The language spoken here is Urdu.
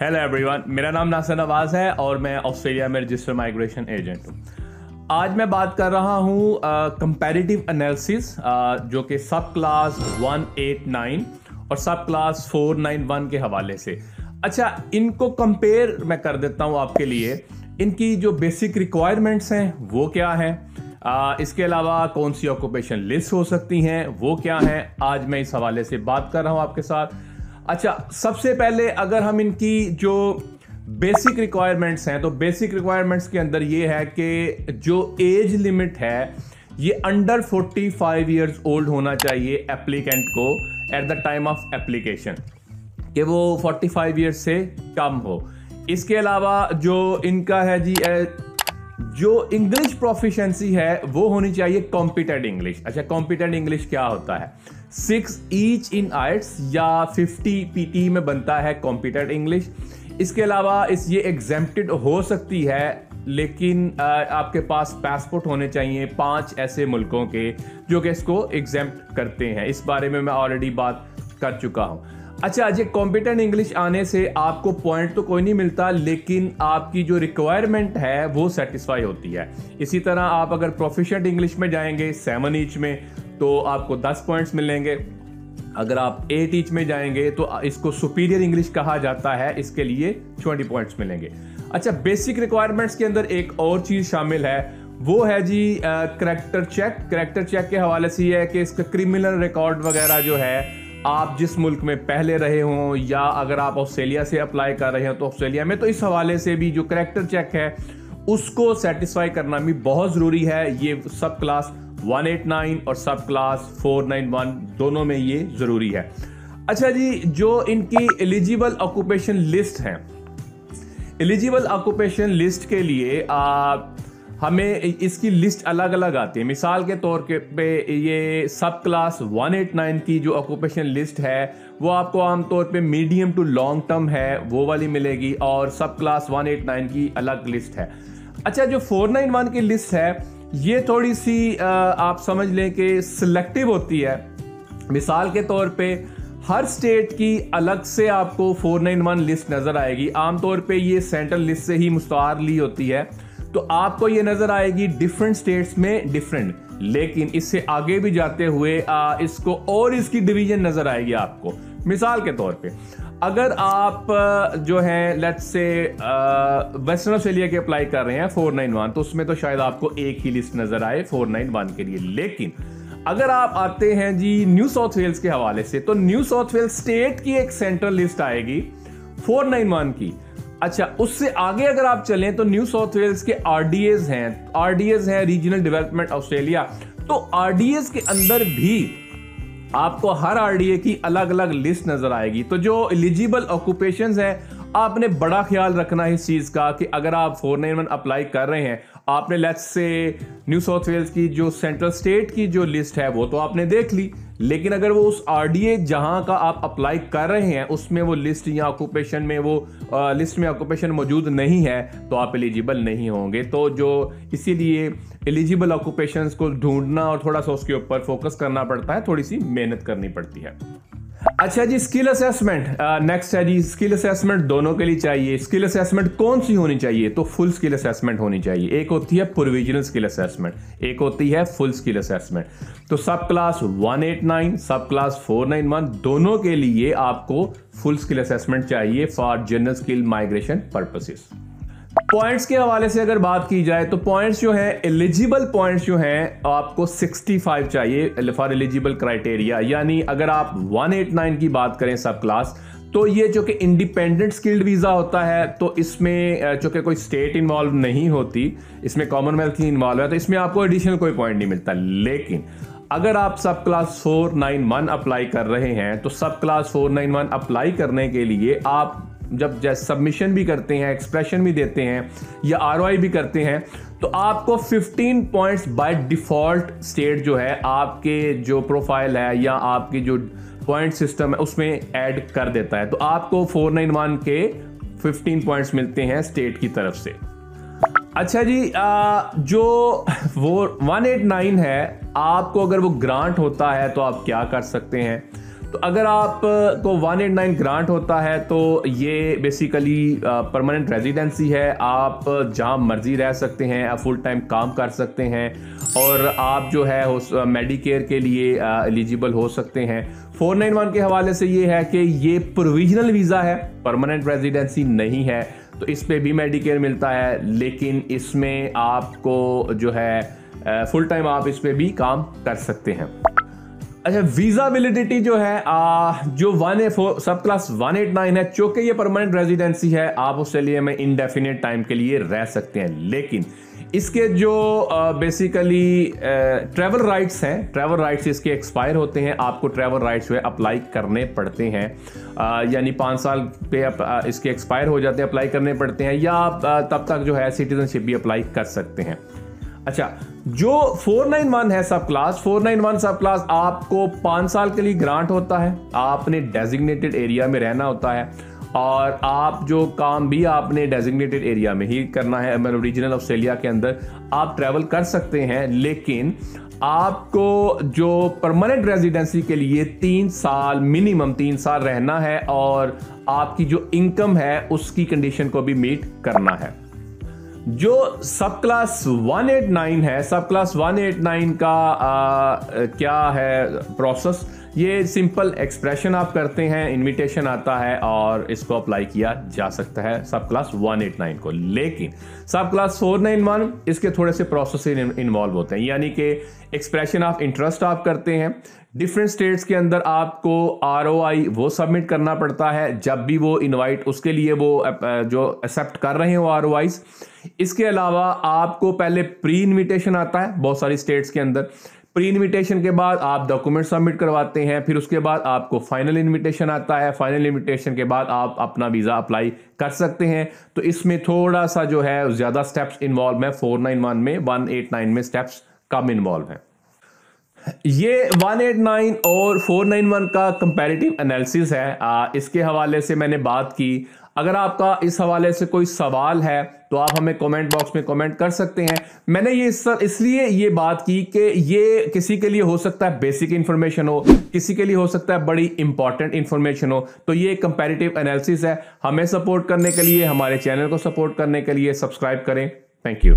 ہیلو ایوری ون میرا نام ناصر نواز ہے اور میں آسٹریلیا میں رجسٹر مائیگریشن ایجنٹ ہوں۔ آج میں بات کر رہا ہوں کمپیریٹیو انالیسز جو کہ sub class one eight nine اور sub class four nine one کے حوالے سے۔ اچھا ان کو کمپیئر میں کر دیتا ہوں آپ کے لیے۔ ان کی جو بیسک ریکوائرمنٹس ہیں، وہ کیا ہیں؟ اس کے علاوہ کون سی آکوپیشن لسٹ ہو سکتی ہیں؟ وہ کیا ہیں؟ آج میں اس حوالے سے بات کر رہا ہوں آپ کے ساتھ۔ اچھا سب سے پہلے اگر ہم ان کی جو بیسک ریکوائرمنٹس ہیں، تو بیسک ریکوائرمنٹس کے اندر یہ ہے کہ جو ایج لمٹ ہے، یہ under forty five years old ہونا چاہیے اپلیکنٹ کو at the time of application کہ وہ فورٹی فائیو ایئرس سے کم ہو۔ اس کے علاوہ جو ان کا ہے جی جو انگلش پروفیشنسی ہے، وہ ہونی چاہیے کمپیٹنٹ انگلش اچھا کمپیٹنٹ انگلش کیا ہوتا ہے؟ سکس ایچ ان آئٹس یا ففٹی پی ٹی میں بنتا ہے کمپیٹنٹ انگلش اس کے علاوہ اس یہ ایگزامپٹڈ ہو سکتی ہے، لیکن آپ کے پاس پاسپورٹ ہونے چاہیے پانچ ایسے ملکوں کے جو کہ اس کو ایگزامپٹ کرتے ہیں۔ اس بارے میں میں آلریڈی بات کر چکا ہوں۔ اچھا یہ کمپیٹنٹ انگلش آنے سے آپ کو پوائنٹ تو کوئی نہیں ملتا، لیکن آپ کی جو ریکوائرمنٹ ہے وہ سیٹسفائی ہوتی ہے۔ اسی طرح آپ اگر پروفیشنٹ انگلش میں جائیں گے سیون ایچ میں، تو آپ کو دس پوائنٹس ملیں گے۔ اگر آپ ایٹ ایچ میں جائیں گے، تو اس کو سپیریئر انگلش کہا جاتا ہے، اس کے لیے ٹوینٹی پوائنٹس ملیں گے۔ اچھا بیسک ریکوائرمنٹس کے اندر ایک اور چیز شامل ہے۔ وہ ہے جی کریکٹر چیک کریکٹر چیک کے حوالے سے یہ ہے کہ اس کا کریمنل ریکارڈ وغیرہ جو ہے آپ جس ملک میں پہلے رہے ہوں یا اگر آپ آسٹریلیا سے اپلائی کر رہے ہیں تو آسٹریلیا میں، تو اس حوالے سے بھی جو کریکٹر چیک ہے، اس کو سیٹسفائی کرنا بھی بہت ضروری ہے۔ یہ سب کلاس 189 اور سب کلاس 491 دونوں میں یہ ضروری ہے۔ اچھا جی جو ان کی ایلیجیبل آکوپیشن لسٹ ہیں ایلیجیبل آکوپیشن لسٹ کے لیے آپ ہمیں اس کی لسٹ الگ الگ آتی ہے۔ مثال کے طور پہ یہ سب کلاس 189 کی جو آکوپیشن لسٹ ہے، وہ آپ کو عام طور پہ میڈیم ٹو لانگ ٹرم ہے، وہ والی ملے گی۔ اور سب کلاس 189 کی الگ لسٹ ہے۔ اچھا جو 491 کی لسٹ ہے، یہ تھوڑی سی آپ سمجھ لیں کہ سلیکٹیو ہوتی ہے۔ مثال کے طور پہ ہر سٹیٹ کی الگ سے آپ کو 491 لسٹ نظر آئے گی۔ عام طور پہ یہ سینٹرل لسٹ سے ہی مستعار لی ہوتی ہے۔ تو آپ کو یہ نظر آئے گی ڈیفرنٹ اسٹیٹس میں ڈیفرنٹ لیکن اس سے آگے بھی جاتے ہوئے اس کو اور اس کی ڈویژن نظر آئے گی آپ کو. مثال کے طور پہ، اگر آپ جو ہیں لیٹ سے ویسٹرن آسٹریلیا کے اپلائی کر رہے ہیں فور نائن ون تو اس میں تو شاید آپ کو ایک ہی لسٹ نظر آئے فور نائن ون کے لیے. لیکن اگر آپ آتے ہیں جی نیو ساؤتھ ویلز کے حوالے سے، تو نیو ساؤتھ ویلز اسٹیٹ کی ایک سینٹرل لسٹ آئے گی فور نائن ون کی. اچھا اس سے آگے اگر آپ چلیں تو نیو ساؤتھ ویلز کے آر ڈی ایز ہیں، آر ڈی ایز ہیں ریجنل ڈیولپمنٹ آسٹریلیا۔ تو آر ڈی ایز کے اندر بھی آپ کو ہر آر ڈی اے کی الگ الگ لسٹ نظر آئے گی۔ تو جو ایلیجیبل آکوپیشنز ہیں، آپ نے بڑا خیال رکھنا اس چیز کا کہ اگر آپ فورن اپلائی کر رہے ہیں آپ نے let's say new South Wales کی جو سینٹرل سٹیٹ کی جو لسٹ ہے وہ تو آپ نے دیکھ لی. لیکن اگر وہ اس آر ڈی اے جہاں کا آپ اپلائی کر رہے ہیں، اس میں وہ لسٹ یا آکوپیشن میں وہ لسٹ میں آکوپیشن موجود نہیں ہے، تو آپ ایلیجیبل نہیں ہوں گے. تو جو اسی لیے ایلیجیبل آکوپیشنس کو ڈھونڈنا اور تھوڑا سا اس کے اوپر فوکس کرنا پڑتا ہے، تھوڑی سی محنت کرنی پڑتی ہے۔ اچھا جی اسکل اسیسمنٹ نیکسٹ ہے جی اسکل اسیسمنٹ دونوں کے لیے چاہیے. اسکل اسیسمنٹ کون سی ہونی چاہیے؟ تو فل اسکل اسیسمنٹ ہونی چاہیے. ایک ہوتی ہے پروویژنل اسکل اسیسمنٹ ایک ہوتی ہے فل اسکل اسیسمنٹ تو سب کلاس 189 سب کلاس 491 دونوں کے لیے آپ کو فل اسکل اسیسمنٹ چاہیے for general skill migration purposes points کے حوالے سے اگر بات کی جائے تو پوائنٹس جو ہیں ایلیجیبل پوائنٹس جو ہیں، آپ کو سکسٹی فائیو چاہیے فار ایلیجیبل کرائٹیریا یعنی اگر آپ ون ایٹ نائن کی بات کریں سب کلاس تو یہ جو کہ انڈیپینڈنٹ سکلڈ ویزا ہوتا ہے، تو اس میں چونکہ کوئی سٹیٹ انوالو نہیں ہوتی، اس میں کامن ویلتھ ہی انوالو ہے تو اس میں آپ کو ایڈیشنل کوئی پوائنٹ نہیں ملتا. لیکن اگر آپ sub class four nine one apply کر رہے ہیں، تو sub class four nine one apply کرنے کے لیے آپ جب جیسے سبمیشن بھی کرتے ہیں ایکسپریشن بھی دیتے ہیں یا آر آئی بھی کرتے ہیں، تو آپ کو fifteen points by default state جو ہے، آپ کے جو پروفائل ہے یا آپ کی جو پوائنٹ سسٹم ہے، اس میں ایڈ کر دیتا ہے. تو آپ کو فور نائن ون کے ففٹین پوائنٹس ملتے ہیں اسٹیٹ کی طرف سے. اچھا جی جو وہ ون ایٹ نائن ہے، آپ کو اگر وہ گرانٹ ہوتا ہے تو آپ کیا کر سکتے ہیں؟ تو اگر آپ کو 189 گرانٹ ہوتا ہے تو یہ بیسیکلی پرماننٹ ریزیڈنسی ہے۔ آپ جہاں مرضی رہ سکتے ہیں فل ٹائم کام کر سکتے ہیں اور آپ جو ہے میڈی کیئر کے لیے ایلیجیبل ہو سکتے ہیں۔ فور نائن ون کے حوالے سے یہ ہے کہ یہ پروویژنل ویزا ہے پرماننٹ ریزیڈنسی نہیں ہے۔ تو اس پہ بھی میڈی کیئر ملتا ہے، لیکن اس میں آپ کو جو ہے فل ٹائم آپ اس پہ بھی کام کر سکتے ہیں۔ اچھا ویزا ویلیڈیٹی جو ہے جو one A four sub class one eight nine ہے، چونکہ یہ پرماننٹ ریزیڈنسی ہے، آپ آسٹریلیا میں انڈیفینٹ ٹائم کے لیے رہ سکتے ہیں۔ لیکن اس کے جو بیسیکلی ٹریول رائٹس ہیں ٹریول رائٹس اس کے ایکسپائر ہوتے ہیں۔ آپ کو ٹریول رائٹس جو ہے اپلائی کرنے پڑتے ہیں۔ یعنی پانچ سال پہ اس کے ایکسپائر ہو جاتے ہیں اپلائی کرنے پڑتے ہیں، یا آپ تب تک جو ہے سٹیزن شپ بھی اپلائی کر سکتے ہیں۔ اچھا جو فور نائن ون ہے sub class four nine one sub class آپ کو پانچ سال کے لیے گرانٹ ہوتا ہے، آپ نے ڈیزگنیٹڈ ایریا میں رہنا ہوتا ہے، اور آپ جو کام بھی آپ نے ڈیزگنیٹڈ ایریا میں ہی کرنا ہے ریجنل آسٹریلیا کے اندر، آپ ٹریول کر سکتے ہیں، لیکن آپ کو جو پرماننٹ ریزیڈنسی کے لیے تین سال منیمم تین سال رہنا ہے، اور آپ کی جو انکم ہے، اس کی کنڈیشن کو بھی میٹ کرنا ہے۔ جو sub class one eight nine ہے، sub class one eight nine کا کیا ہے پروسیس یہ سمپل ایکسپریشن آپ کرتے ہیں انویٹیشن آتا ہے اور اس کو اپلائی کیا جا سکتا ہے sub class one eight nine کو۔ لیکن sub class four nine one اس کے تھوڑے سے پروسیس انوالو ہوتے ہیں یعنی کہ ایکسپریشن آف انٹرسٹ آپ کرتے ہیں۔ ڈفرینٹ اسٹیٹس کے اندر آپ کو آر او آئی وہ سبمٹ کرنا پڑتا ہے، جب بھی وہ انوائٹ اس کے لیے وہ جو ایکسیپٹ کر رہے ہیں وہ آر او آئیز اس کے علاوہ آپ کو پہلے پری انویٹیشن آتا ہے بہت ساری اسٹیٹس کے اندر۔ پری انویٹیشن کے بعد آپ ڈاکومنٹ سبمٹ کرواتے ہیں، پھر اس کے بعد آپ کو فائنل انویٹیشن آتا ہے۔ فائنل انویٹیشن کے بعد آپ اپنا ویزا اپلائی کر سکتے ہیں۔ تو اس میں تھوڑا سا جو ہے، زیادہ سٹیپس انوالو ہے فور نائن ون میں ون ایٹ نائن میں سٹیپس کم انوالو ہیں۔ یہ ون ایٹ نائن اور فور نائن ون کا کمپیریٹیو انالیسز ہے۔ اس کے حوالے سے میں نے بات کی۔ اگر آپ کا اس حوالے سے کوئی سوال ہے تو آپ ہمیں کومنٹ باکس میں کومنٹ کر سکتے ہیں۔ میں نے یہ اس لیے یہ بات کی کہ یہ کسی کے لیے ہو سکتا ہے بیسک انفارمیشن ہو، کسی کے لیے ہو سکتا ہے بڑی امپورٹنٹ انفارمیشن ہو۔ تو یہ کمپیریٹیو انالیسس ہے۔ ہمیں سپورٹ کرنے کے لیے، ہمارے چینل کو سپورٹ کرنے کے لیے سبسکرائب کریں۔ Thank you